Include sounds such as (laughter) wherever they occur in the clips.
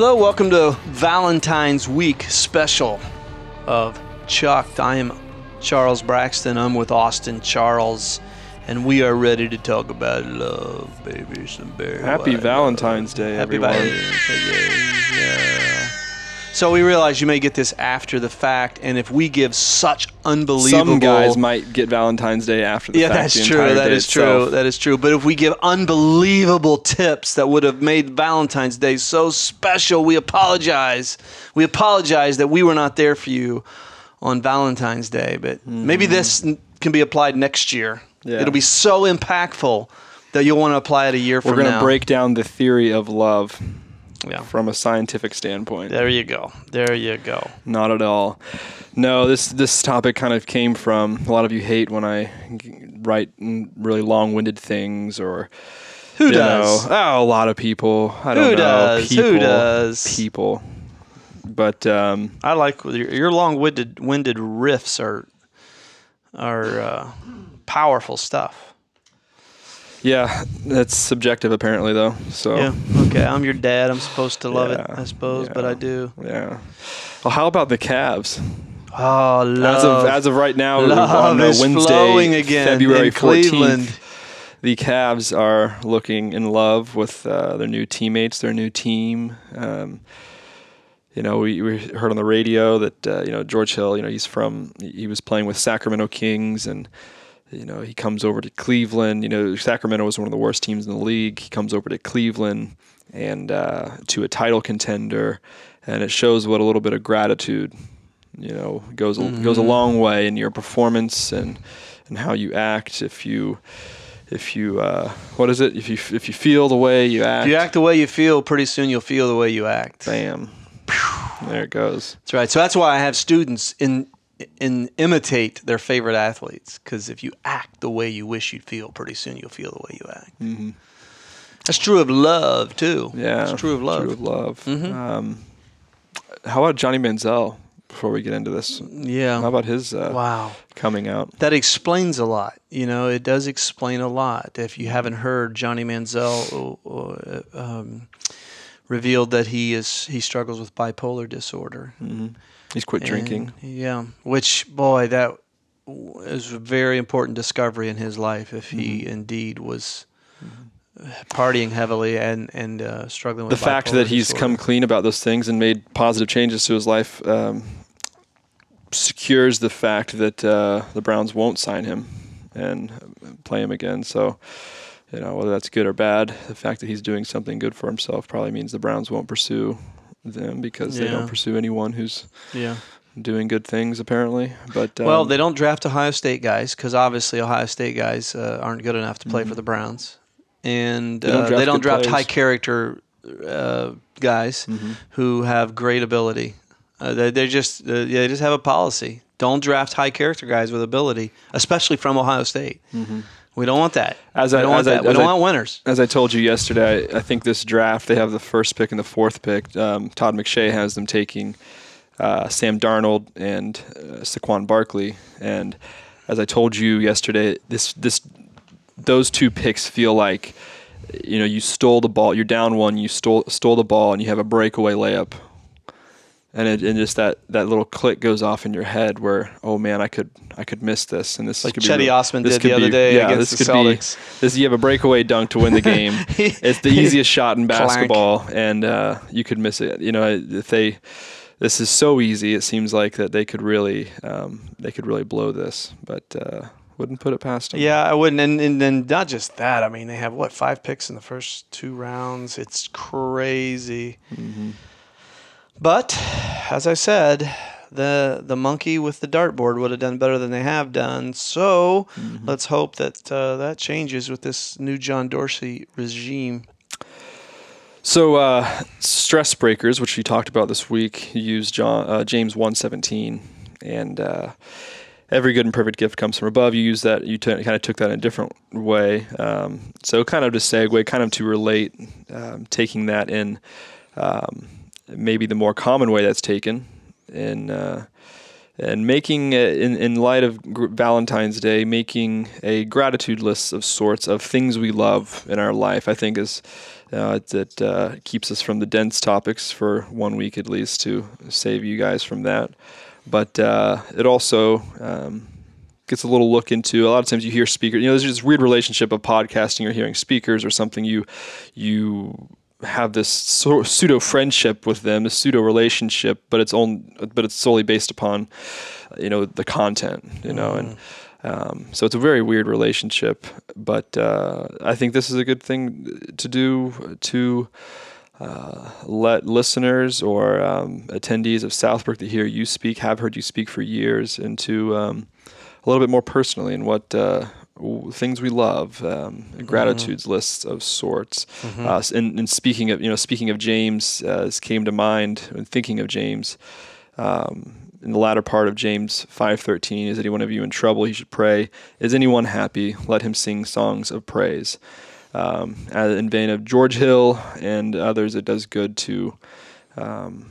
Hello, welcome to Valentine's Week special of Chucked. I am Charles Braxton. I'm with Austin Charles, and we are ready to talk about love, baby. Some very Happy Valentine's Day, Happy everyone. Valentine's Day. Yeah. So we realize you may get this after the fact, and if we give such unbelievable, Some guys might get Valentine's Day after the yeah, fact. that's the true. That is true. That is true. But if we give unbelievable tips that would have made Valentine's Day so special, we apologize. We apologize that we were not there for you on Valentine's Day. But maybe this can be applied next year. Mm-hmm. Yeah. It'll be so impactful that you'll want to apply it a year for now. We're from going to break down the theory of love Yeah. from a scientific standpoint. There you go. There you go. Not at all. No, this this topic kind of came from a lot of you hate when I write really long-winded things or Who does? know, oh, a lot of people. I don't Who know. does? Who does? People. But um, I like your, your long-winded winded riffs are are uh, powerful stuff. Yeah, that's subjective apparently though. So Yeah. Okay. I'm your dad. I'm supposed to love it, Oh. I suppose, but. I do. yeah. Well, how about the Cavs? Oh, love. As of as of right now, on uh, Wednesday, again February in Cleveland. 14th, the Cavs are looking in love with uh, their new teammates, their new team. Um, you know, we, we heard on the radio that uh, you know George Hill. You know, he's from he was playing with Sacramento Kings, and you know he comes over to Cleveland. You know, Sacramento was one of the worst teams in the league. He comes over to Cleveland and uh, to a title contender, and it shows what a little bit of gratitude you know goes a, goes a long way in your performance and and how you act if you if you uh, what is it if you if you feel the way you act If you act the way you feel, pretty soon you'll feel the way you act. bam there it goes That's right. So that's why I have students in in imitate their favorite athletes because if you act the way you wish you'd feel, pretty soon you'll feel the way you act. Mhm. That's true of love too. yeah it's true of love. true of love Mhm. um, how about Johnny Manziel before we get into this yeah, how about his uh, Wow. coming out That explains a lot. You know, it does explain a lot. If you haven't heard, Johnny Manziel um, revealed that he is he struggles with bipolar disorder. hmm he's quit drinking yeah, which boy, that w- a very important discovery in his life. If he Mm-hmm. indeed was uh, partying heavily and and uh, struggling with the fact that he's disorder. come clean about those things and made positive changes to his life um, secures the fact that uh, the Browns won't sign him and play him again. So, you know, whether that's good or bad, the fact that he's doing something good for himself probably means the Browns won't pursue them because they don't pursue anyone who's yeah. doing good things apparently. But um, Well, they don't draft Ohio State guys because obviously Ohio State guys uh, aren't good enough to play for the Browns, and Mm-hmm. They don't uh, draft they don't draft high character uh, guys Mhm. who have great ability. Uh, they they just uh, they just have a policy. Don't draft high character guys with ability, especially from Ohio State. We don't want that. As we I- don't want I- that. we don't I- want winners. As I told you yesterday, I, I think this draft they have the first pick and the fourth pick. Um, Todd McShay has them taking uh, Sam Darnold and uh, Saquon Barkley. And as I told you yesterday, this this those two picks feel like you know you stole the ball. You're down one. You stole stole the ball, and you have a breakaway layup. And it, and just that, that little click goes off in your head where oh man I could I could miss this and this Like could Cedi be, Osman did the other be- day yeah, against the Celtics. Be, this you have a breakaway dunk to win the (laughs) game. it's the (laughs) easiest shot in Clank. basketball, and uh, you could miss it. You know, if they, this is so easy. It seems like that they could really, um, they could really blow this, but uh, wouldn't put it past them. Yeah, I wouldn't. And, and then not just that. I mean, they have what five picks in the first two rounds. It's crazy. Mhm. But as I said, the the monkey with the dartboard would have done better than they have done. So Mm-hmm. let's hope that uh, that changes with this new John Dorsey regime. So uh, stress breakers, which we talked about this week, use John uh, James one seventeen, and uh, every good and perfect gift comes from above. You use that. You t- kind of took that in a different way. Um, so kind of to segue, kind of to relate, um, taking that in um, maybe the more common way that's taken in. Uh, and making uh, in in light of Valentine's Day, making a gratitude list of sorts of things we love in our life, I think is Uh, it uh, keeps us from the dense topics for one week at least to save you guys from that. But uh, it also um, gets a little look into a lot of times you hear speakers. You know, there's this weird relationship of podcasting or hearing speakers or something. You you have this of pseudo friendship with them, a pseudo relationship, but it's on, but it's solely based upon, you know, the content, you know, and um, so it's a very weird relationship. But uh, I think this is a good thing to do to uh, let listeners or um, attendees of Southbrook that hear you speak, have heard you speak for years, into um, a little bit more personally and what uh, w- things we love, um, gratitudes lists of sorts. Uh, and, and speaking of you know speaking of James, uh, this came to mind when thinking of James. Um, in the latter part of James 5:13, is any one of you in trouble? He should pray. Is anyone happy? Let him sing songs of praise. Um, in vein of George Hill and others, it does good to um,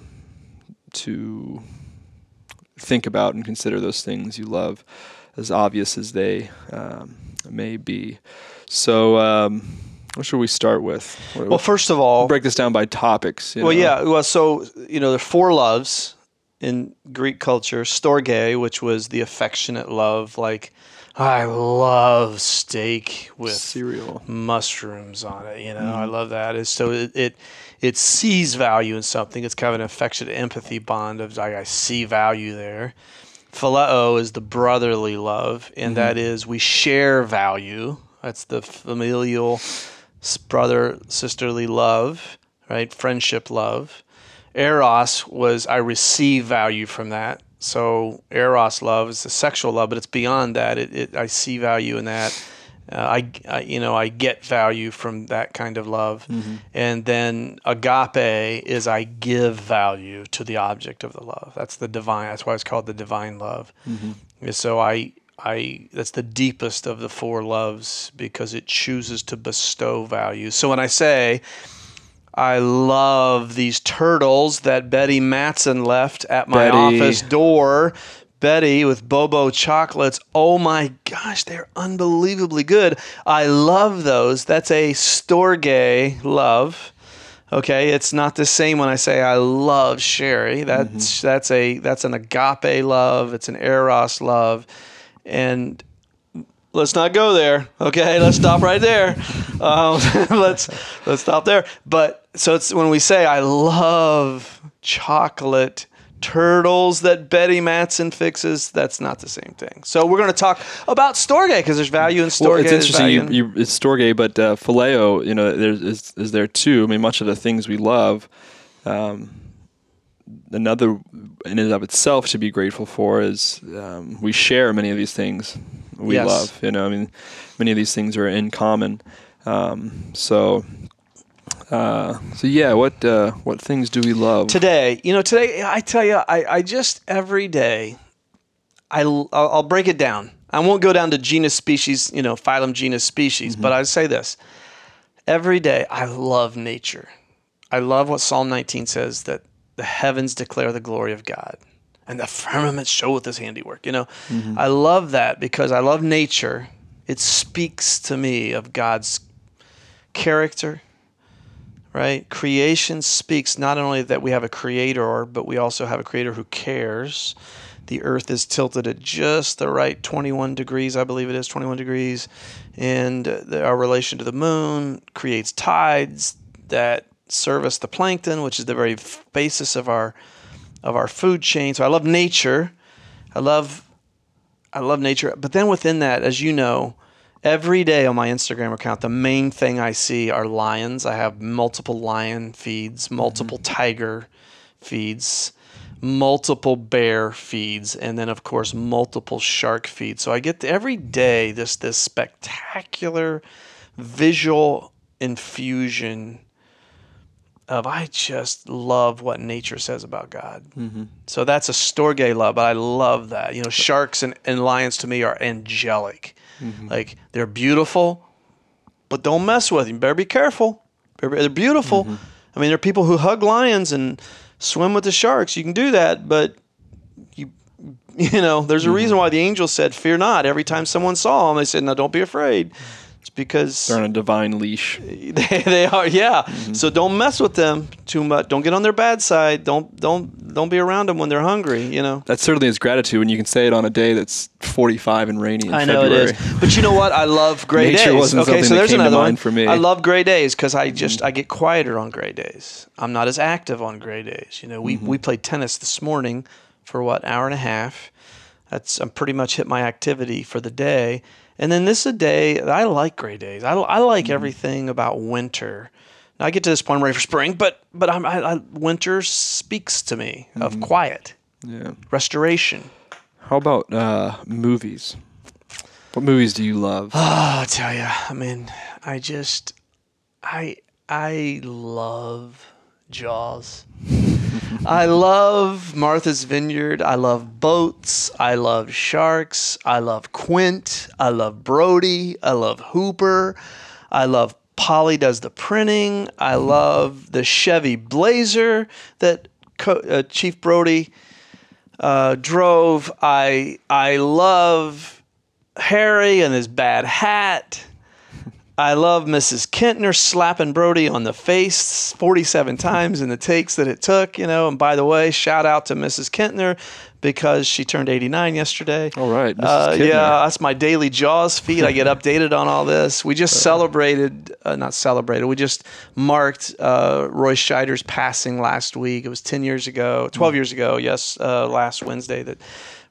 to think about and consider those things you love, as obvious as they um, may be. So, um, what should we start with? Well, first of all, break this down by topics. you Well, know? yeah. Well, so you know, there are four loves in Greek culture: storge, which was the affectionate love, like I love steak with cereal. mushrooms on it. You know, I love that. It's so it, it it sees value in something. It's kind of an affectionate empathy bond of like I see value there. Phileo is the brotherly love, and that mm-hmm. is we share value. That's the familial brother sisterly love, right? Friendship love. Eros was I receive value from that. So eros love is the sexual love, but it's beyond that. It, it I see value in that. Uh, I, I you know I get value from that kind of love, and then agape is I give value to the object of the love. That's the divine. That's why it's called the divine love. And so I I that's the deepest of the four loves because it chooses to bestow value. So when I say I love these turtles that Betty Matson left at my Betty. office door. Betty with Bobo chocolates. Oh my gosh, they're unbelievably good. I love those. That's a storge love. Okay, it's not the same when I say I love Sherry. That's that's a that's an agape love. It's an eros love, and let's not go there. Okay, let's stop right there. Um, (laughs) let's let's stop there. But so it's when we say I love chocolate turtles that Betty Matson fixes. That's not the same thing. So we're going to talk about Storge because there's value in Storge. Well, it's there's interesting. You, you, it's Storge, but uh, Phileo, you know, there is, is there too. I mean, much of the things we love, um, another in and of itself to be grateful for is um, we share many of these things we Yes. love. You know, I mean, many of these things are in common. Um, so, uh, so yeah, what uh, what things do we love? today you know today i tell you i, I just every day I, will I'll break it down. I won't go down to genus species you know phylum genus species but i say this. Every day i love nature. I love what psalm 19 says that the heavens declare the glory of god and the firmament showeth his handiwork you know? I love that because i love nature. It speaks to me of god's character right? Creation speaks not only that we have a creator, but we also have a creator who cares. The earth is tilted at just the right 21 degrees, I believe it is 21 degrees. And uh, our relation to the moon creates tides that service the plankton, which is the very basis of our of our food chain. So I love nature. I love I love nature. But then within that, as you know, every day on my Instagram account, the main thing I see are lions. I have multiple lion feeds, mm-hmm. multiple tiger feeds, multiple bear feeds, and then of course multiple shark feeds. So I get every day this this spectacular visual infusion of I just love what nature says about God. Mm-hmm. So that's a Storge love, but I love that. You know, sharks and, and lions to me are angelic. Mm-hmm. Like they're beautiful, but don't mess with them. You better be careful. They're, beautiful. Mm-hmm. I mean, there are people who hug lions and swim with the sharks. You can do that, but you (laughs) you know, there's a mm-hmm. reason why the angel said, "Fear not." Every time someone saw them, they said, "No, don't be afraid." Because They're on a divine leash. (laughs) they, they are yeah mm-hmm. so don't mess with them too much don't get on their bad side don't don't don't be around them when they're hungry you know That certainly is gratitude and you can say it on a day that's 45 and rainy in I know February. it is, but you know what? I love gray (laughs) days. wasn't okay, so there's another one for me. I love gray days because I just mm-hmm. I get quieter on gray days. I'm not as active on gray days. You know, we mm-hmm. we played tennis this morning for what hour and a half. That's I'm pretty much hit my activity for the day. And then this is a day I like gray days. I, I like mm-hmm. everything about winter. Now I get to this point I'm ready for spring, but but I'm, I, I winter speaks to me of mm-hmm. quiet, Yeah. restoration. How about uh, movies? What movies do you love? Ah, oh, I tell you, I mean, I just, I, I love Jaws. I love Martha's Vineyard. I love boats. I love sharks. I love Quint. I love Brody. I love Hooper. I love Polly does the printing. I love the Chevy Blazer that Co- uh, Chief Brody uh, drove. I I love Harry and his bad hat. I love Mrs. Kintner slapping Brody on the face 47 times in the takes that it took, you know. And by the way, shout out to Mrs. Kintner because she turned 89 yesterday. All right, Mrs. Uh, yeah, that's my daily Jaws feed. I get (laughs) updated on all this. We just celebrated, uh, not celebrated, we just marked uh, Roy Scheider's passing last week. It was 10 years ago, 12 years ago, yes, uh, last Wednesday that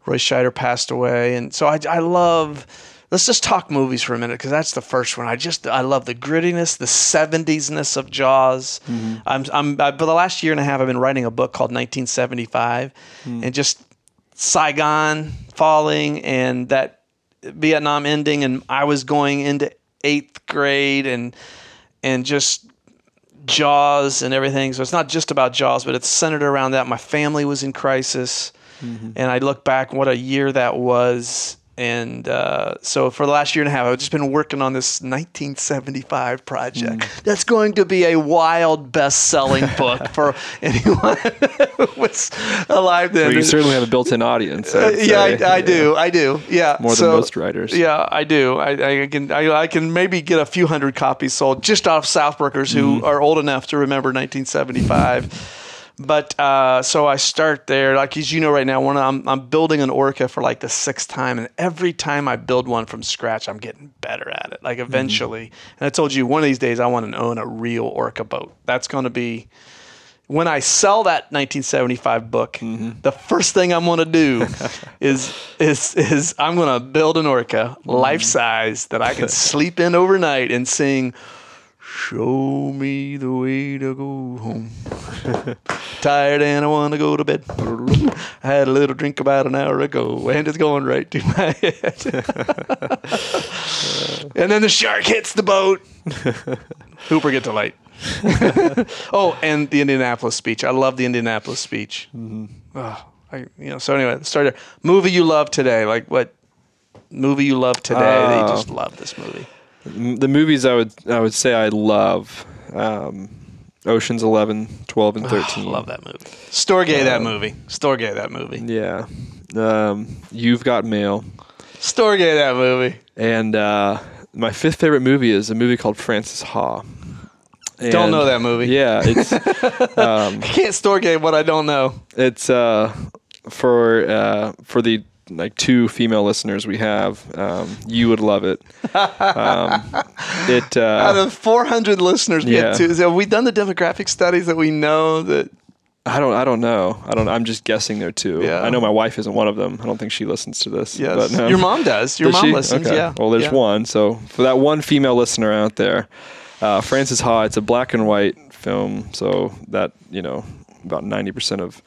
Roy Scheider passed away. And so I, I love. Let's just talk movies for a minute because that's the first one. I just I love the grittiness, the '70s-ness of Jaws. Mm-hmm. I'm I'm I, for the last year and a half I've been writing a book called 1975, mm. and just Saigon falling and that Vietnam ending, and I was going into eighth grade, and and just Jaws and everything. So it's not just about Jaws, but it's centered around that. My family was in crisis, mm-hmm. and I look back what a year that was. And uh, so for the last year and a half, I've just been working on this 1975 project. That's going to be a wild best-selling (laughs) book for anyone who was alive then. Well, you certainly have a built-in audience. Uh, yeah, I. I do. I do. Yeah, More than most writers. Yeah, I do. I, I can. I, I can maybe get a few hundred copies sold just off Southbrookers who Mm-hmm. are old enough to remember 1975. But uh, so I start there, like as you know, right now, when I'm I'm building an orca for like the sixth time, and every time I build one from scratch, I'm getting better at it. Like mm-hmm. eventually, and I told you one of these days I want to own a real orca boat. That's going to be when I sell that 1975 book, mm-hmm. the first thing I'm going to do (laughs) is is is I'm going to build an orca mm-hmm. life size that I can (laughs) sleep in overnight and sing Show me the way to go home. (laughs) Tired and I want to go to bed. I had a little drink about an hour ago and it's going right to my (laughs) head. (laughs) and then the shark hits the boat. Hooper gets a light. oh, and the Indianapolis speech. I love the Indianapolis speech. Oh, I, you know. So anyway, start there. Movie you love today? Like what movie you love today? Uh, just love this movie. M- The movies I would I would say I love. Um, Ocean's 11, 12, and 13. love that movie. Storge that movie. Storge that movie. Yeah. Um, You've Got Mail. Storge that movie. And uh, my fifth favorite movie is a movie called Frances Ha. Don't know that movie. Yeah, it's (laughs) I can't Storge what I don't know. it's uh, for uh, for the like two female listeners we have. Um, you would love it. Um, (laughs) it Out uh, of 400 listeners, we Yeah. two. Have we done the demographic studies that we know that? I don't I don't know. I don't. I'm just guessing there too. Yeah. I know my wife isn't one of them. I don't think she listens to this. Yes, but, um, your mom does. Your Does mom she? listens. Okay. Yeah. Well, there's Yeah. one. So for that one female listener out there, uh, Frances Ha. It's a black and white film, so that you know about ninety percent of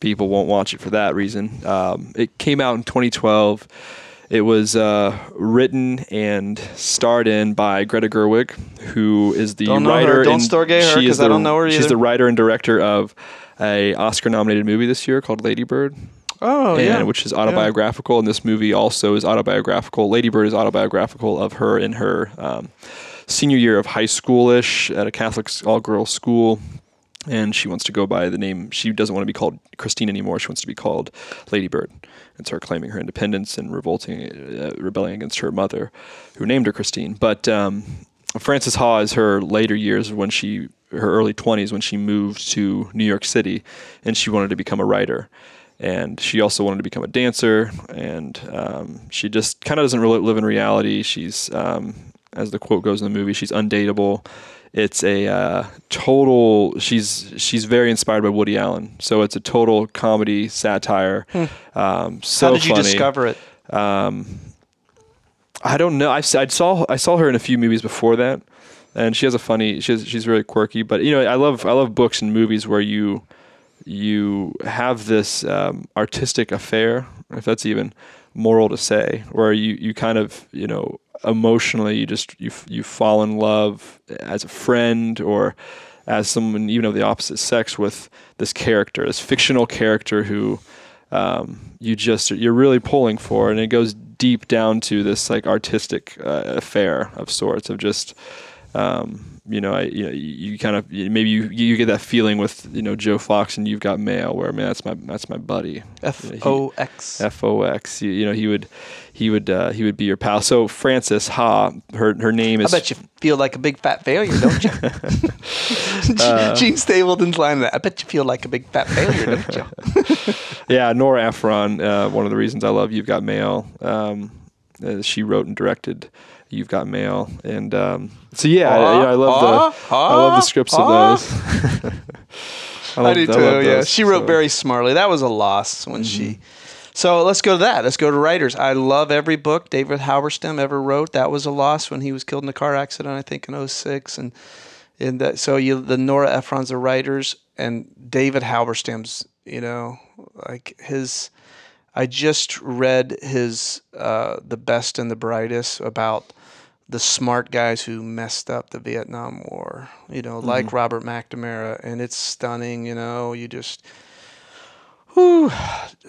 people won't watch it for that reason. Um, it came out in 2012. It was uh, written and starred in by Greta Gerwig, who is the Don't writer. Don't and her, she is 'cause I don't know her She's the writer and director of a Oscar-nominated movie this year called Lady Bird Oh and, yeah. which is autobiographical. And this movie also is autobiographical. Lady Bird is autobiographical of her in her um, senior year of high schoolish at a Catholic all girls school. And she wants to go by the name. She doesn't want to be called Christine anymore. She wants to be called Lady Bird, and start claiming her independence and revolting, uh, rebelling against her mother, who named her Christine. But um, Frances Ha is her later years when she, her early twenties, when she moved to New York City, and she wanted to become a writer. And she also wanted to become a dancer, and um, she just kind of doesn't really live in reality. She's, um, as the quote goes in the movie, she's undateable it's a uh, total. She's she's very inspired by Woody Allen, so it's a total comedy satire. Hmm. Um, so How did funny. you discover it? Um, I don't know. I, I saw I saw her in a few movies before that, and she has a funny. She's she's really quirky. But you know, I love I love books and movies where you you have this um, artistic affair, if that's even moral to say, where you you kind of you know emotionally you just you you fall in love as a friend or as someone even of the opposite sex with this character, this fictional character who um, you just you're really pulling for, and it goes deep down to this like artistic uh, affair of sorts of just um, you know, I, you know, you kind of maybe you you get that feeling with you know Joe Fox and You've Got Mail, where man, that's my that's my buddy. F O X. F O X. You know, he would he would uh, he would be your pal. So Frances Ha, her her name is. I bet you feel like a big fat failure, don't you? (laughs) (laughs) Gene uh, Jean Stapleton's line that. I bet you feel like a big fat failure, don't you? (laughs) yeah, Nora Ephron. Uh, one of the reasons I love You've Got Mail. Um, uh, she wrote and directed You've Got Mail, and um, so yeah, uh, (laughs) I, I, love the I love the scripts of those. I, love, I do too. I yeah, she wrote so. very smartly. That was a loss when mm-hmm. she. So let's go to that. Let's go to writers. I love every book David Halberstam ever wrote. That was a loss when he was killed in a car accident, I think in 06. and and that, so you the Nora Ephrons are writers and David Halberstam's you know like his I just read his uh, the best and the brightest about the smart guys who messed up the Vietnam War, you know, mm-hmm. like Robert McNamara, and it's stunning. You know, you just. Whew.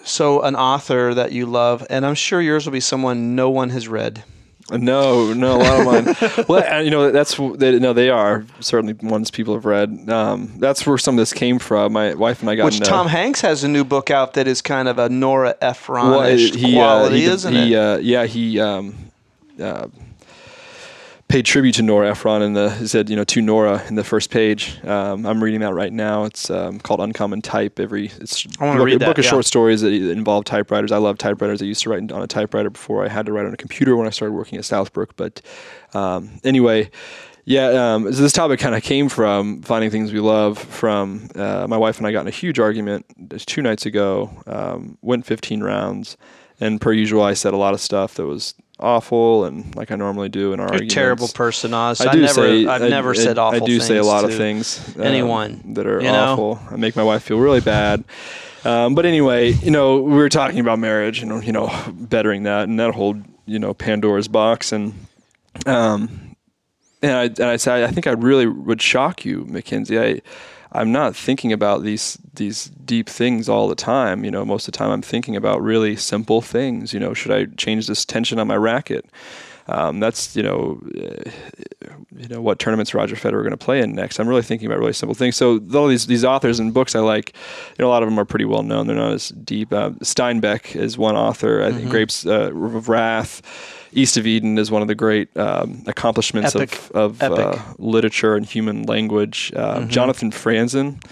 So, an author that you love, and I'm sure yours will be someone no one has read. No, no, a lot of mine. (laughs) well, you know, that's they, no, they are certainly ones people have read. Um, that's where some of this came from. My wife and I got. Which into, Tom Hanks has a new book out that is kind of a Nora Ephron well, he, quality, uh, he, isn't he, it? Uh, yeah, he. Um, uh, paid tribute to Nora Ephron and the said you know to Nora in the first page. Um, I'm reading that right now. It's um, called Uncommon Type. Every it's I want to read a book of yeah. short stories that involve typewriters. I love typewriters. I used to write on a typewriter before I had to write on a computer when I started working at Southbrook. But um, anyway. Yeah, um, so this topic kind of came from finding things we love. From uh, my wife and I got in a huge argument two nights ago. Um, went 15 rounds, and per usual, I said a lot of stuff that was awful and like I normally do in our You're a terrible person, Oz. I do never, say I've I, never I, said awful. Things. I do say a lot of things. Um, anyone that are you know? awful. I make my wife feel really bad. Um, but anyway, you know, we were talking about marriage and you know, bettering that and that whole you know Pandora's box and um, and I and I said I think I really would shock you, Mackenzie. I I'm not thinking about these these deep things all the time. You know, most of the time I'm thinking about really simple things. You know, should I change this tension on my racket? Um, that's you know, uh, you know what tournaments Roger Federer going to play in next. I'm really thinking about really simple things. So all these these authors and books I like, you know, a lot of them are pretty well known. They're not as deep. Uh, Steinbeck is one author. I think mm-hmm. Grapes uh, of Wrath. East of Eden is one of the great um, accomplishments Epic. of, of uh, literature and human language. Uh, mm-hmm. Jonathan Franzen,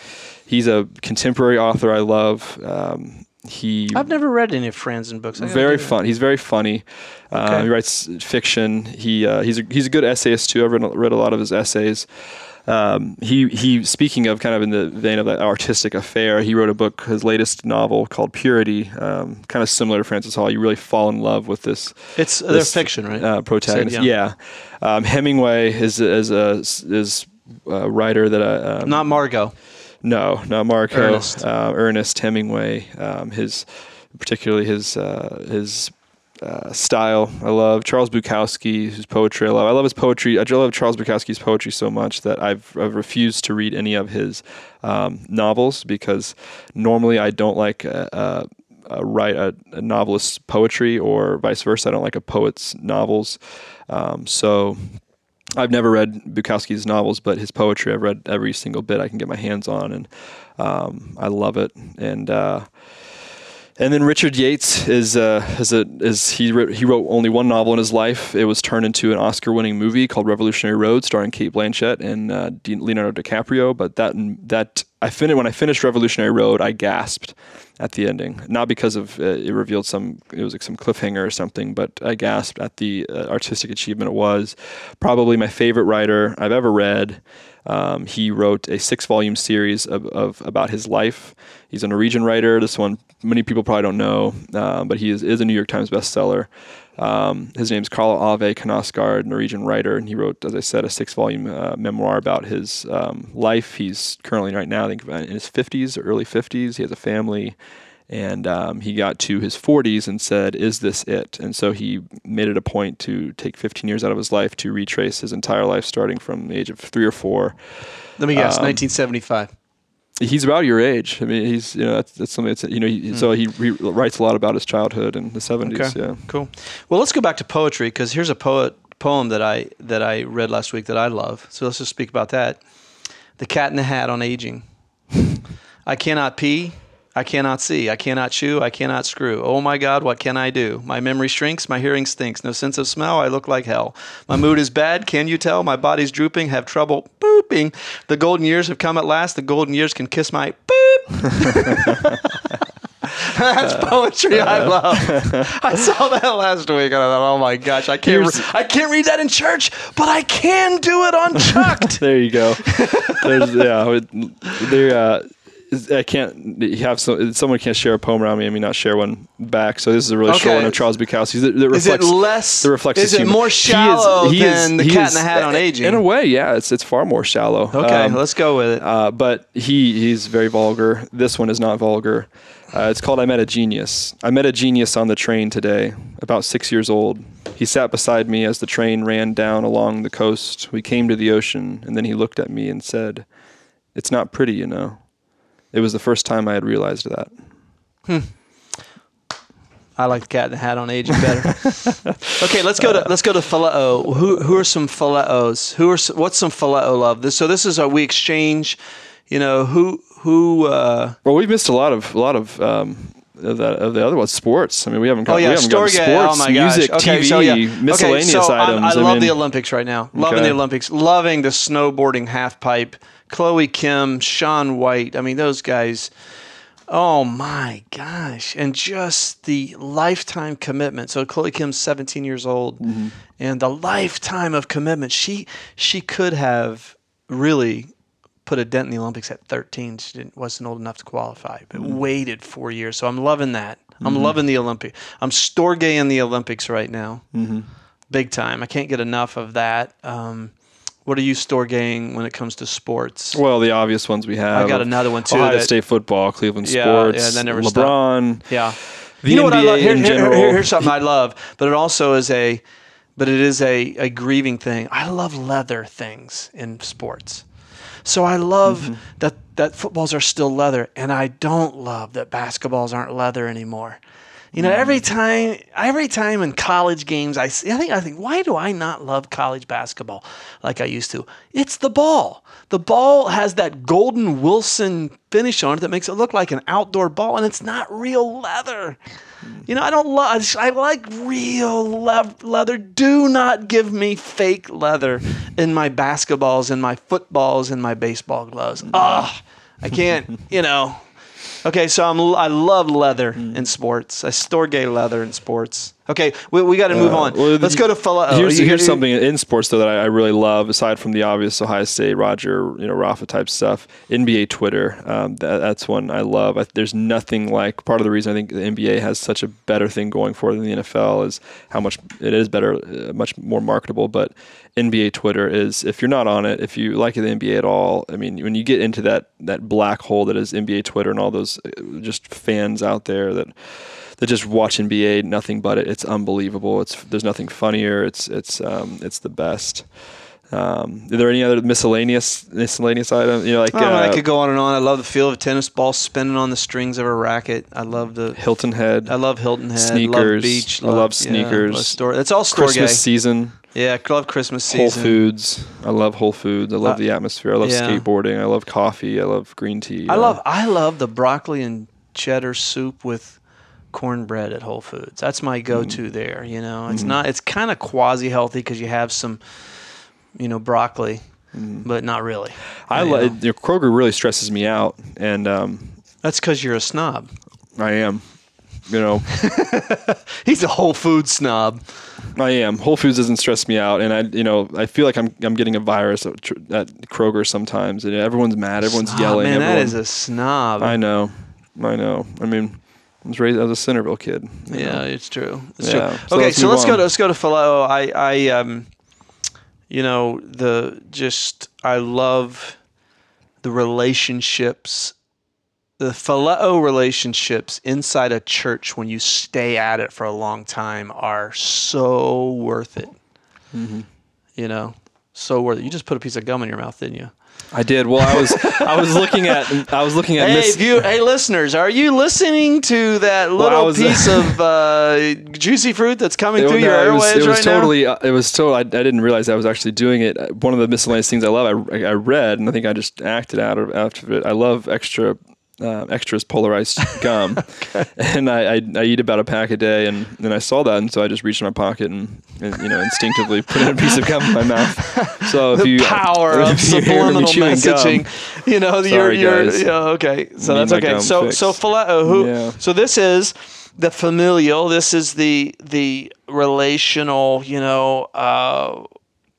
he's a contemporary author I love. Um, he I've never read any of Franzen books. Very fun. He's very funny. Uh, okay. Uh, he writes fiction. He uh, he's a he's a good essayist too. I've read, read a lot of his essays. Um, he he speaking of kind of in the vein of that artistic affair, he wrote a book, his latest novel called Purity, um, kind of similar to Frances Ha. You really fall in love with this. It's this, they're fiction, right? Uh, protagonist, Said, yeah. yeah. Um, Hemingway is is a is a writer that I um, not Margot. No, not Marco. Ernest, uh, Ernest Hemingway. Um, his particularly his uh, his uh, style. I love Charles Bukowski, poetry I love. I love his poetry. I love Charles Bukowski's poetry so much that I've, I've refused to read any of his um, novels because normally I don't like a, a write a, a, novelist's poetry or vice versa. I don't like a poet's novels. Um, so I've never read Bukowski's novels, but his poetry I've read every single bit I can get my hands on, and um, I love it. And uh, and then Richard Yates is uh, is a is he wrote, he wrote only one novel in his life. It was turned into an Oscar-winning movie called Revolutionary Road, starring Kate Blanchett and uh, Leonardo DiCaprio. But that that I finished when I finished Revolutionary Road, I gasped at the ending, not because of uh, it revealed some it was like some cliffhanger or something, but I gasped at the uh, artistic achievement it was. Probably my favorite writer I've ever read. Um, he wrote a six-volume series of, of, about his life. He's a Norwegian writer. This one many people probably don't know, uh, but he is, is, a New York Times bestseller. Um, his name is Karl Ove Knausgaard, Norwegian writer, and he wrote, as I said, a six-volume uh, memoir about his um, life. He's currently right now, I think, in his 50s or early 50s. He has a family and um, he got to his 40s and said, Is this it? And so he made it a point to take 15 years out of his life to retrace his entire life, starting from the age of three or four. Let me guess, um, 1975. He's about your age. I mean, he's you know that's, that's something that's you know he, mm. so he, he, writes a lot about his childhood in the 70s. Okay. Yeah, cool. Well, let's go back to poetry because here's a poet poem that I that I read last week that I love. So let's just speak about that. The Cat in the Hat on aging. I cannot pee. I cannot see. I cannot chew. I cannot screw. Oh my God, what can I do? My memory shrinks. My hearing stinks. No sense of smell. I look like hell. My mood is bad. Can you tell? My body's drooping. Have trouble booping. The golden years have come at last. The golden years can kiss my boop. (laughs) That's poetry I love. I saw that last week and I thought, oh my gosh, I can't, re- I can't read that in church, but I can do it on Chucked. (laughs) there you go. There's, yeah, there. Uh, I can't have some, someone can't share a poem around me and me not share one back. So this is a really okay. short one of Charles Bukowski that, that reflects. Is it less? That reflects. Is it more shallow he is, he than is, the Cat is, in the Hat on aging? In a way, yeah, it's it's far more shallow. Okay, um, let's go with it. Uh, but he he's very vulgar. This one is not vulgar. Uh, it's called I Met a Genius. I met a genius on the train today, about six years old. He sat beside me as the train ran down along the coast. We came to the ocean, and then he looked at me and said, It's not pretty, you know. It was the first time I had realized that. Hmm. I like the cat in the hat on aging better. (laughs) okay, let's go to let's go to phileo. Who who are some phileos? Who are what's some phileo love? This, so this is our we exchange. You know who who. Uh, well, we've missed a lot of a lot of. Um, of the, of the other ones, sports. I mean, we haven't got, oh, yeah, we haven't got sports, oh my music, okay, TV, so yeah. miscellaneous okay, so items. I, I, I love mean, the Olympics right now. Loving okay. the Olympics. Loving the snowboarding half pipe Chloe Kim, Shaun White. I mean, those guys. Oh my gosh. And just the lifetime commitment. So Chloe Kim's 17 years old mm-hmm. and the lifetime of commitment. She she could have really put a dent in the Olympics at 13. She didn't, wasn't old enough to qualify, but mm-hmm. waited 4 years. So I'm loving that. I'm mm-hmm. loving the Olympic. I'm Storge in the Olympics right now. Mm-hmm. Big time. I can't get enough of that. Um, what are you Storging when it comes to sports? Well, the obvious ones we have. I got another one too. Ohio that, State football, Cleveland yeah, sports, yeah, that never LeBron. Stopped. Yeah. The you know NBA what I love? Here, here, here, here's something I love, but it also is a, but it is a, a grieving thing. I love leather things in sports. So I love mm-hmm. that that footballs are still leather, and I don't love that basketballs aren't leather anymore. You know, every mm. time, every time in college games, I see, I think, I think, why do I not love college basketball like I used to? It's the ball. The ball has that golden Wilson finish on it that makes it look like an outdoor ball, and it's not real leather. You know, I don't love. I like real le- leather. Do not give me fake leather in my basketballs, in my footballs, in my baseball gloves. Mm. Ugh, I can't. You know. Okay, so I'm I love leather mm. in sports. I storge leather in sports. Okay, we, we got to move uh, on. Well, Let's go to fellow. Here's, here's something in sports though that I, I, really love, aside from the obvious Ohio State, Roger, you know, Rafa type stuff. NBA Twitter, um, that, that's one I love. I, there's nothing like. Part of the reason I think the NBA has such a better thing going for it than the NFL is how much it is better, uh, much more marketable. But NBA Twitter is, if you're not on it, if you like the NBA at all, I mean, when you get into that that black hole that is NBA Twitter and all those uh, just fans out there that that just watch NBA, nothing but it. It's unbelievable. It's there's nothing funnier. It's it's um, it's the best. Um, are there any other miscellaneous miscellaneous items? You know, like oh, uh, I could go on and on. I love the feel of a tennis ball spinning on the strings of a racket. I love the Hilton Head. I love Hilton Head. Sneakers. Love beach. Love, I love sneakers. Yeah, love store. It's all store Christmas season. Yeah, I love Christmas season. Whole. Foods. I love Whole Foods. I love Uh, the atmosphere. I love yeah. skateboarding. I love coffee. I love green tea. I Uh, love I love the broccoli and cheddar soup with cornbread at Whole Foods. That's my go-to Mm-hmm. there. You know, it's not. It's kind of quasi healthy because you have some, you know, broccoli, but not really. I You like Kroger really stresses me out, and um, That's because you're a snob. I am. You know, (laughs) He's a Whole Food snob. I am. Whole Foods doesn't stress me out, and I, you know, I feel like I'm I'm getting a virus at, at Kroger sometimes, and everyone's mad, everyone's Snob, yelling. Man, that everyone, is a snob. I know, I know. I mean, I was raised as a Centerville kid. Yeah, know. it's true. It's Yeah, true. so okay, let's so let's go to let's go to phileo. I I um, you know the just I love the relationships, the phileo relationships inside a church when you stay at it for a long time are so worth it. Mm-hmm. You know, so worth it. You just put a piece of gum in your mouth, didn't you? I did. Well, I was I was looking at I was looking at Hey, Miss. you, hey, listeners, are you listening to that little was- piece of uh, juicy fruit that's coming It, through your no, it was, it was right totally. uh, It was total. I, I didn't realize I was actually doing it. Uh, One of the miscellaneous things I love, I, I read, and I think I just acted out of after it. I love extra. Uh, Extra's Polar Ice (laughs) gum, and I, I I eat about a pack a day, and then I saw that, and so I just reached in my pocket and, and you know instinctively put in a piece of gum in my mouth. (laughs) So if the you power if of you hear me subliminal chewing gum, messaging. you know, you're, you're, yeah, okay. So that's okay. So, so phileo, who, Yeah. so this is the familial. This is the the relational. You know, uh,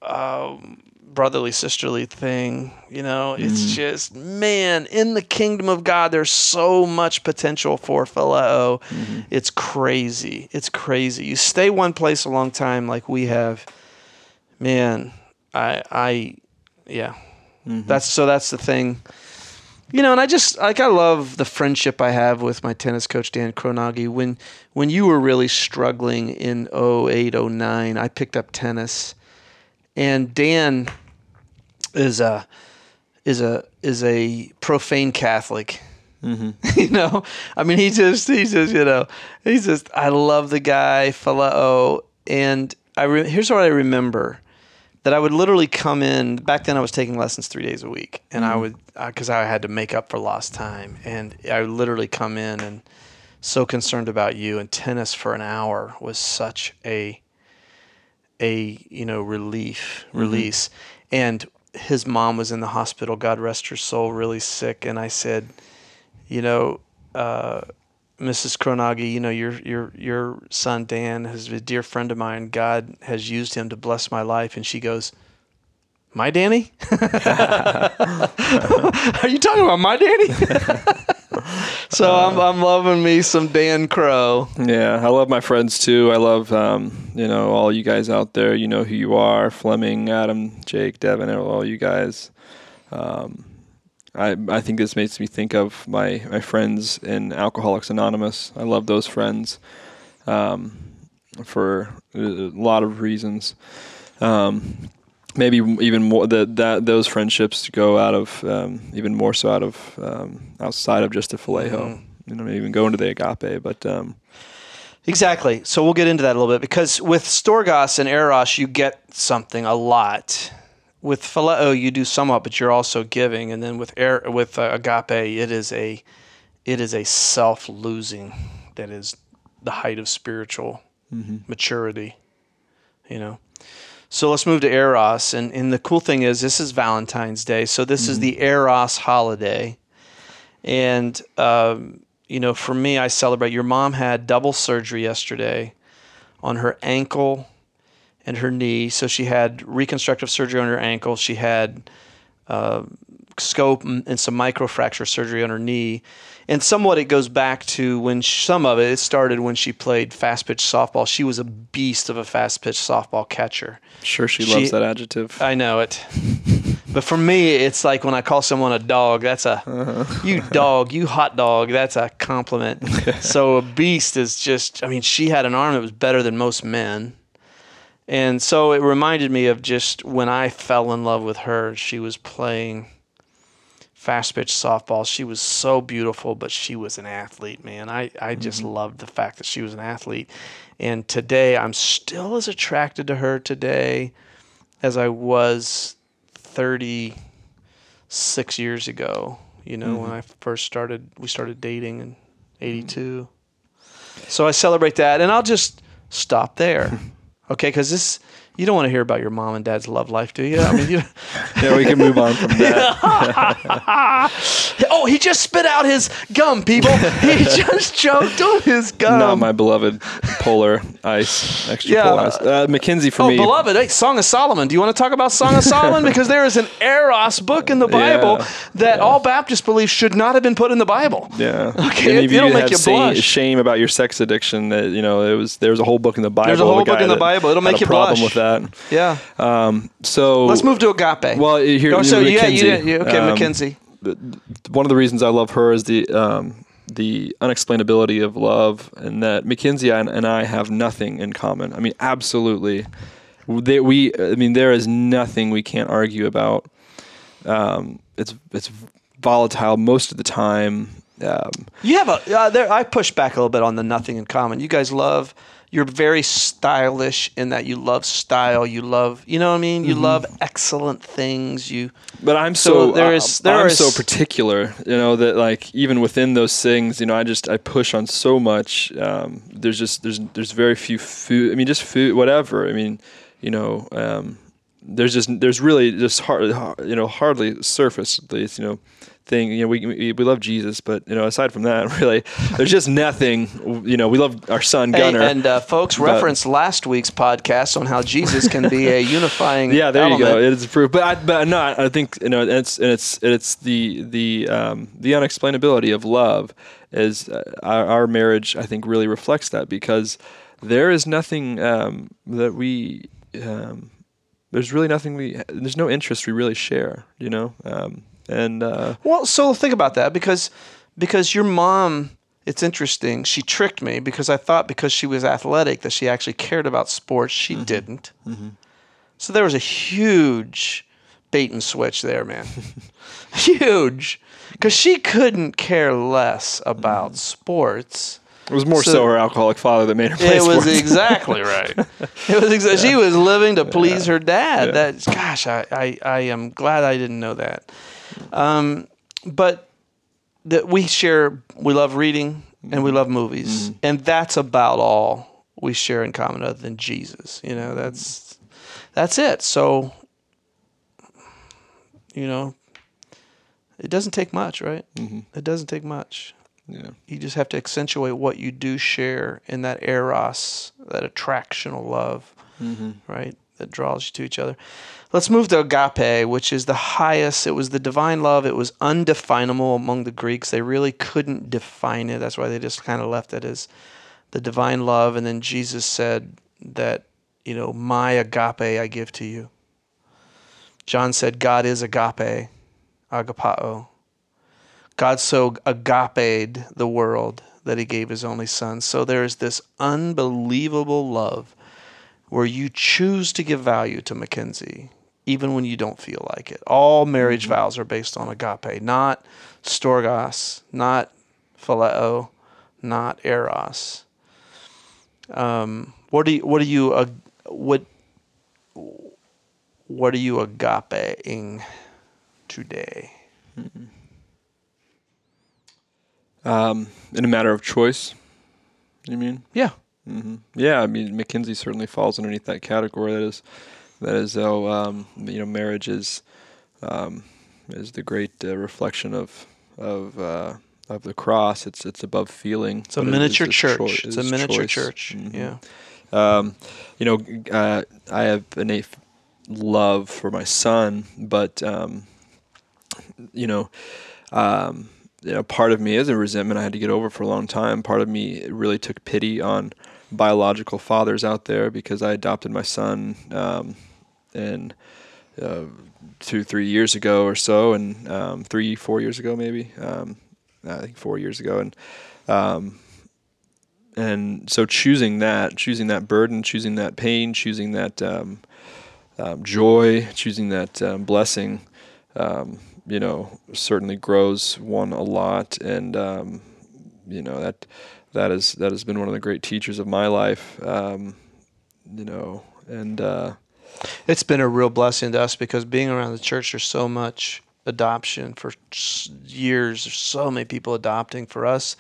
um, brotherly sisterly thing. You know, it's Mm-hmm. just man in the kingdom of God. There's so much potential for phileo. Mm-hmm. It's crazy. It's crazy. You stay one place a long time, like we have. Man, I I yeah. That's so that's the thing. You know, and I just like I love the friendship I have with my tennis coach Dan Kronagi. When when you were really struggling in 08, 09, I picked up tennis. And Dan is a is a is a profane Catholic. Mm-hmm. (laughs) you know, I mean, he just he's just you know he's just I love the guy Phileo, and I re- here's what I remember that I would literally come in. Back then, I was taking lessons three days a week, and I mm-hmm. would uh, because I had to make up for lost time, and I would literally come in and so concerned about you. And tennis for an hour was such a a you know relief mm-hmm. release, and his mom was in the hospital. God rest her soul, really sick, and I said, you know. Uh, Mrs. Kronagi, you know, your your your son Dan is a dear friend of mine. God has used him to bless my life. And she goes, My Danny? (laughs) Are you talking about my Danny? (laughs) so I'm I'm loving me some Dan Crow. Yeah, I love my friends too. I love um, you know all you guys out there. You know who you are: Fleming, Adam, Jake, Devin, all you guys. Um, I I think this makes me think of my my friends in Alcoholics Anonymous. I love those friends um, for a lot of reasons. Um, maybe even more that that those friendships go out of um, even more so out of um, outside of just the Phileo. Mhm. You know, maybe even go into the agape, but um, Exactly. So we'll get into that a little bit because with Storgos and Eros, you get something a lot. With Phileo, you do somewhat, but you're also giving. And then with er, with uh, Agape, it is a it is a self losing that is the height of spiritual maturity. You know. So let's move to Eros, and and the cool thing is this is Valentine's Day, so this is the Eros holiday, and um, you know for me I celebrate. Your mom had double surgery yesterday on her ankle and her knee, so she had reconstructive surgery on her ankle. She had uh, scope and some microfracture surgery on her knee. And somewhat it goes back to when some of it, it started when she played fast pitch softball. She was a beast of a fast pitch softball catcher. sure she, She- loves that adjective. I know it. (laughs) But for me, it's like when I call someone a dog, that's a, uh-huh. you dog, you hot dog, that's a compliment. (laughs) so a beast is just, I mean, she had an arm that was better than most men. And so it reminded me of just when I fell in love with her, she was playing fast pitch softball. She was so beautiful, but she was an athlete, man. I, I just mm-hmm. loved the fact that she was an athlete. And today, I'm still as attracted to her today as I was 36 years ago. You know, when mm-hmm. I first started, we started dating in mm-hmm. 82. So I celebrate that, and I'll just stop there. (laughs) Okay, because this you don't want to hear about your mom and dad's love life, do you? I mean, you, (laughs) Yeah, we can move on from that. (laughs) oh, he just spit out his gum, people. He (laughs) just choked on his gum. Not my beloved polar ice, extra Yeah. polar ice. Uh, Mackenzie for Oh, me. beloved, hey, Song of Solomon. Do you want to talk about Song of Solomon? Because there is an Eros book in the Bible Yeah, that all Baptists believe should not have been put in the Bible. Yeah. Okay, Any of it'll you make you blush. shame about your sex addiction. That you know, it was there was a whole book in the Bible. There's a whole book in the Bible. It'll make you problem blush. with that. Yeah. Um, so Let's move to agape. Well, here, Oh, so yeah, you, you okay, Um, Mackenzie. one of the reasons I love her is the um, the unexplainability of love, and that Mackenzie and, and I have nothing in common. I mean, absolutely. They, we, I mean, there is nothing we can't argue about. Um, it's it's volatile most of the time. Um, You have a uh, there. I push back a little bit on the nothing in common. You guys love. You're very stylish in that you love style. You love, you know what I mean. You love excellent things. You But I'm So so, there I- there I'm is- so particular, you know, that like even within those things, you know, I just I push on so much. Um, there's just there's there's very few food. I mean, just food, whatever. I mean, you know, um, there's just there's really just hard, you know, hardly surface this, you know, thing. You know, we, we we love Jesus, but you know, aside from that, (laughs) really, there's just nothing. You know, we love our son Hey, and uh, folks But- reference last week's podcast on how Jesus can be a (laughs) unifying. Yeah, there element. you go. It's proof, but I, but no, I think you know, and it's and it's it's the the um, the unexplainability of love is uh, our, our marriage. I think really reflects that because there is nothing um, that we um, there's really nothing we there's no interest we really share. You know, um, and uh, Well, so think about that because because your mom. It's interesting. She tricked me because I thought because she was athletic that she actually cared about sports. She Mm-hmm. didn't. So there was a huge bait and switch there, man. (laughs) huge, because she couldn't care less about sports. it was more so, So- her alcoholic father that made her play It was sports. (laughs) exactly right. It was exa- she was living to please her dad. That gosh, I, I, I am glad I didn't know that. Um, but that we share, we love reading and we mm-hmm. love movies, mm-hmm. and that's about all we share in common, other than Jesus. You know, that's that's it. So, you know, it doesn't take much, right? Mm-hmm. It doesn't take much yeah. you just have to accentuate what you do share in that eros, that attractional love, right? That draws you to each other. Let's move to agape, which is the highest. It was the divine love. It was undefinable among the Greeks. They really couldn't define it. That's why they just kind of left it as the divine love. And then Jesus said that, you know, my agape I give to you. John said, God is agape, agapao. God so agaped the world that he gave his only son. So there is this unbelievable love where you choose to give value to Mackenzie, even when you don't feel like it. All marriage vows are based on agape, not storgos, not phileo, not eros. Um, what do you, what do you, uh, what, what are you agapeing today? Um, in a matter of choice, you mean? Yeah. Hmm Yeah, I mean, Mackenzie certainly falls underneath that category. That is, that is, though, um, you know, marriage is, um, is the great uh, reflection of of uh, of the cross. It's it's above feeling. It's a but it is miniature church. choi- it's a miniature choice. church. Mhm. Yeah. Um, you know, uh, I have innate love for my son, but um, you know, um, you know, part of me is a resentment I had to get over for a long time. Part of me really took pity on biological fathers out there because I adopted my son, um, uh, two, three years ago or so, and um, three, four years ago maybe. Um, I think four years ago, and um, and so choosing that, choosing that burden, choosing that pain, choosing that um, um, joy, choosing that blessing, you know, certainly grows one a lot, and you know that that is that has been one of the great teachers of my life. Um, you know, and uh, it's been a real blessing to us because being around the church, there's so much adoption for years. There's so many people adopting. For us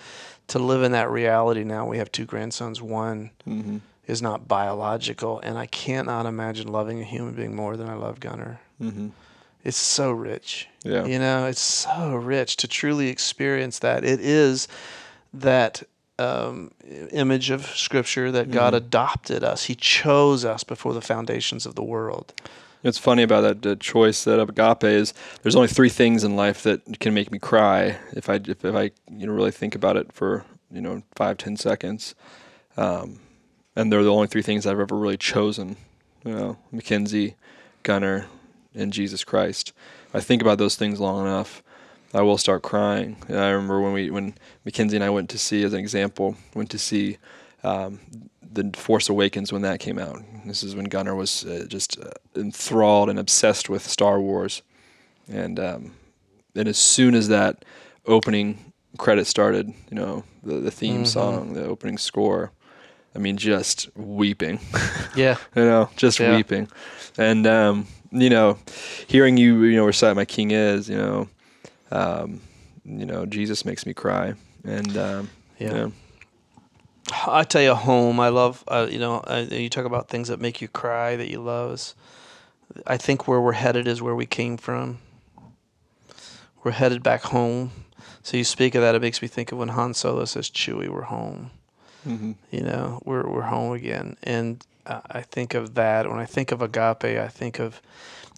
to live in that reality now, we have two grandsons. One mm-hmm. is not biological, and I cannot imagine loving a human being more than I love Gunner. Mm-hmm. It's so rich. Yeah. You know, it's so rich to truly experience that. It is that um, image of Scripture that mm-hmm. God adopted us. He chose us before the foundations of the world. It's funny about that choice that agape is. There's only three things in life that can make me cry if I if, if I you know really think about it for you know five ten seconds, um, and they're the only three things I've ever really chosen. You know, Mackenzie, Gunner, and Jesus Christ. I think about those things long enough, I will start crying. And I remember when we when Mackenzie and I went to see, as an example, went to see um, the Force Awakens when that came out. This is when Gunner was uh, just uh, enthralled and obsessed with Star Wars, and um, and as soon as that opening credit started, you know, the the theme mm-hmm. song, the opening score. I mean, just weeping. (laughs) Yeah. you know, just yeah. weeping, and um, you know, hearing you, you know, recite "My King is," you know, um, you know, Jesus makes me cry, and um, yeah. Know, I tell you, home. I love. Uh, you know, uh, you talk about things that make you cry that you love. Is, I think where we're headed is where we came from. We're headed back home. So you speak of that, it makes me think of when Han Solo says, "Chewie, we're home." Mm-hmm. You know, we're we're home again, and uh, I think of that when I think of agape. I think of,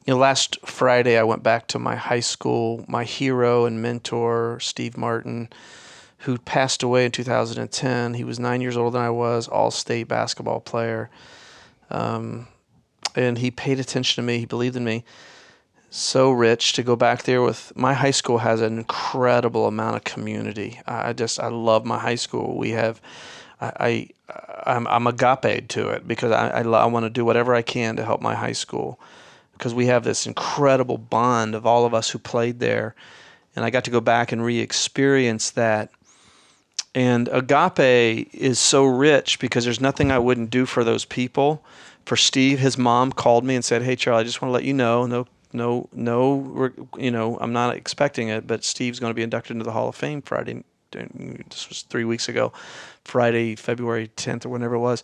you know, last Friday I went back to my high school, my hero and mentor, Steve Martin who passed away in 2010. He was nine years older than I was, all state basketball player. Um, and he paid attention to me, he believed in me. So rich to go back there with my high school has an incredible amount of community. I just I love my high school. We have I, I am I'm, I'm agape to it because I I, I want to do whatever I can to help my high school because we have this incredible bond of all of us who played there, and I got to go back and re-experience that and agape is so rich because there's nothing I wouldn't do for those people. For Steve, his mom called me and said, "Hey, Charlie, I just want to let you know, no, no, no, you know, I'm not expecting it, but Steve's going to be inducted into the Hall of Fame Friday. This was three weeks ago, Friday, February 10th or whenever it was.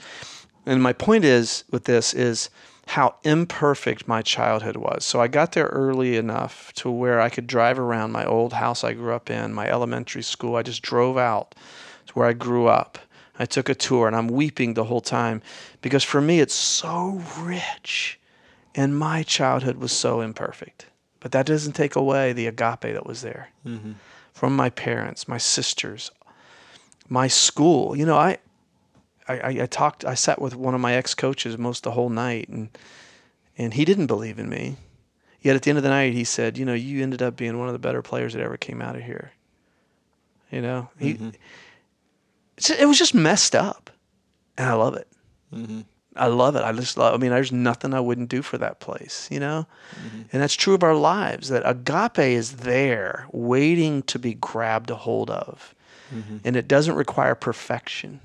And my point is with this is how imperfect my childhood was. So I got there early enough to where I could drive around my old house I grew up in, my elementary school. I just drove out to where I grew up. I took a tour and I'm weeping the whole time because for me it's so rich and my childhood was so imperfect. But that doesn't take away the agape that was there mm-hmm. from my parents, my sisters, my school. You know, I I, I, talked, I sat with one of my ex coaches most the whole night, and and he didn't believe in me. Yet at the end of the night, he said, "You know, you ended up being one of the better players that ever came out of here." You know, he. Mm-hmm. It was just messed up, and I love it. Mm-hmm. I love it. I just love. I mean, there's nothing I wouldn't do for that place. You know, mm-hmm. and that's true of our lives. That agape is there, waiting to be grabbed a hold of, mm-hmm. and it doesn't require perfection.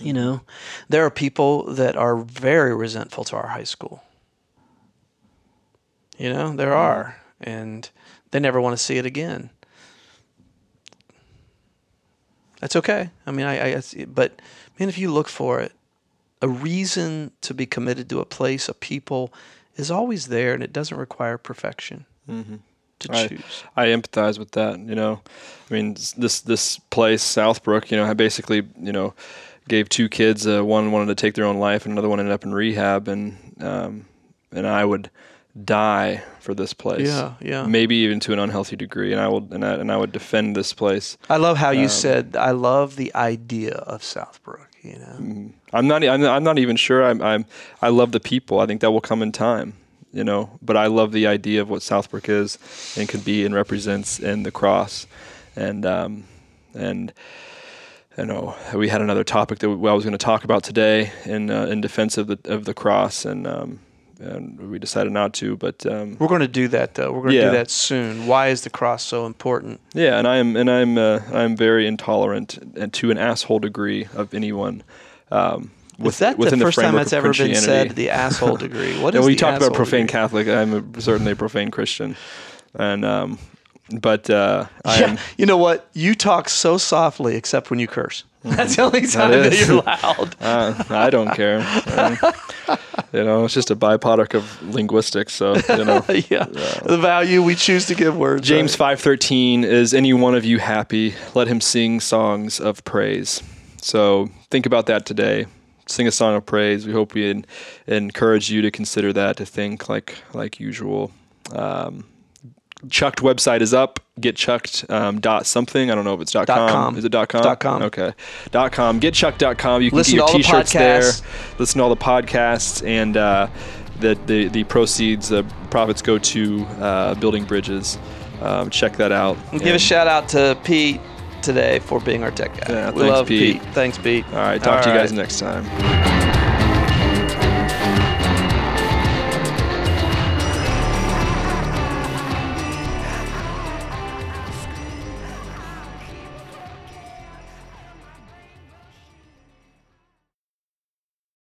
You know, there are people that are very resentful to our high school. You know, there mm-hmm. are, and they never want to see it again. That's okay. I mean, I, I, but man, if you look for it, a reason to be committed to a place, a people, is always there, and it doesn't require perfection. Mm-hmm. To choose. I, I empathize with that. You know, I mean, this this place, Southbrook. You know, I basically, you know, gave two kids. Uh, one wanted to take their own life, and another one ended up in rehab, and um, and I would die for this place. Yeah, yeah. Maybe even to an unhealthy degree, and I will and I, and I would defend this place. I love how you um, said. I love the idea of Southbrook. You know, mm-hmm. I'm not. I'm, I'm not even sure. I'm, I'm. I love the people. I think that will come in time. You know, but I love the idea of what Southbrook is and can be and represents in the cross, and um, and you know, we had another topic that I was going to talk about today in uh, in defense of the of the cross, and um, and we decided not to. But um, We're going to do that though. We're going to Yeah. do that soon. Why is the cross so important? yeah, and I'm and I'm uh, I'm very intolerant and to an asshole degree of anyone. Um, with, is that the first time that's ever been said? The asshole degree. What (laughs) and we the talked about profane degree? Catholic. I'm a, certainly a profane Christian, and um, but uh, I Yeah, am you know what? You talk so softly, except when you curse. (laughs) That's the only time that you're loud. (laughs) uh, I don't care. Um, (laughs) you know, it's just a byproduct of linguistics. So you know. yeah. the value we choose to give words. James right? 5:13 is any one of you happy let him sing songs of praise. So think about that today. Sing a song of praise. We hope we en- encourage you to consider that to think like like usual. Um, Chucked website is up. Get chucked um, dot something. I don't know if it's dot, Dot com. com. Is it dot com? Dot com. Okay. Dot com. Get chucked dot com. You can Listen get your all the t-shirts there. Listen to all the podcasts and uh, the, the the proceeds, the profits go to uh, building bridges. Um, check that out. Give a shout out to Pete today for being our tech guy. Yeah, we thanks, love Pete. Thanks, Pete. All right. Talk to you guys next time.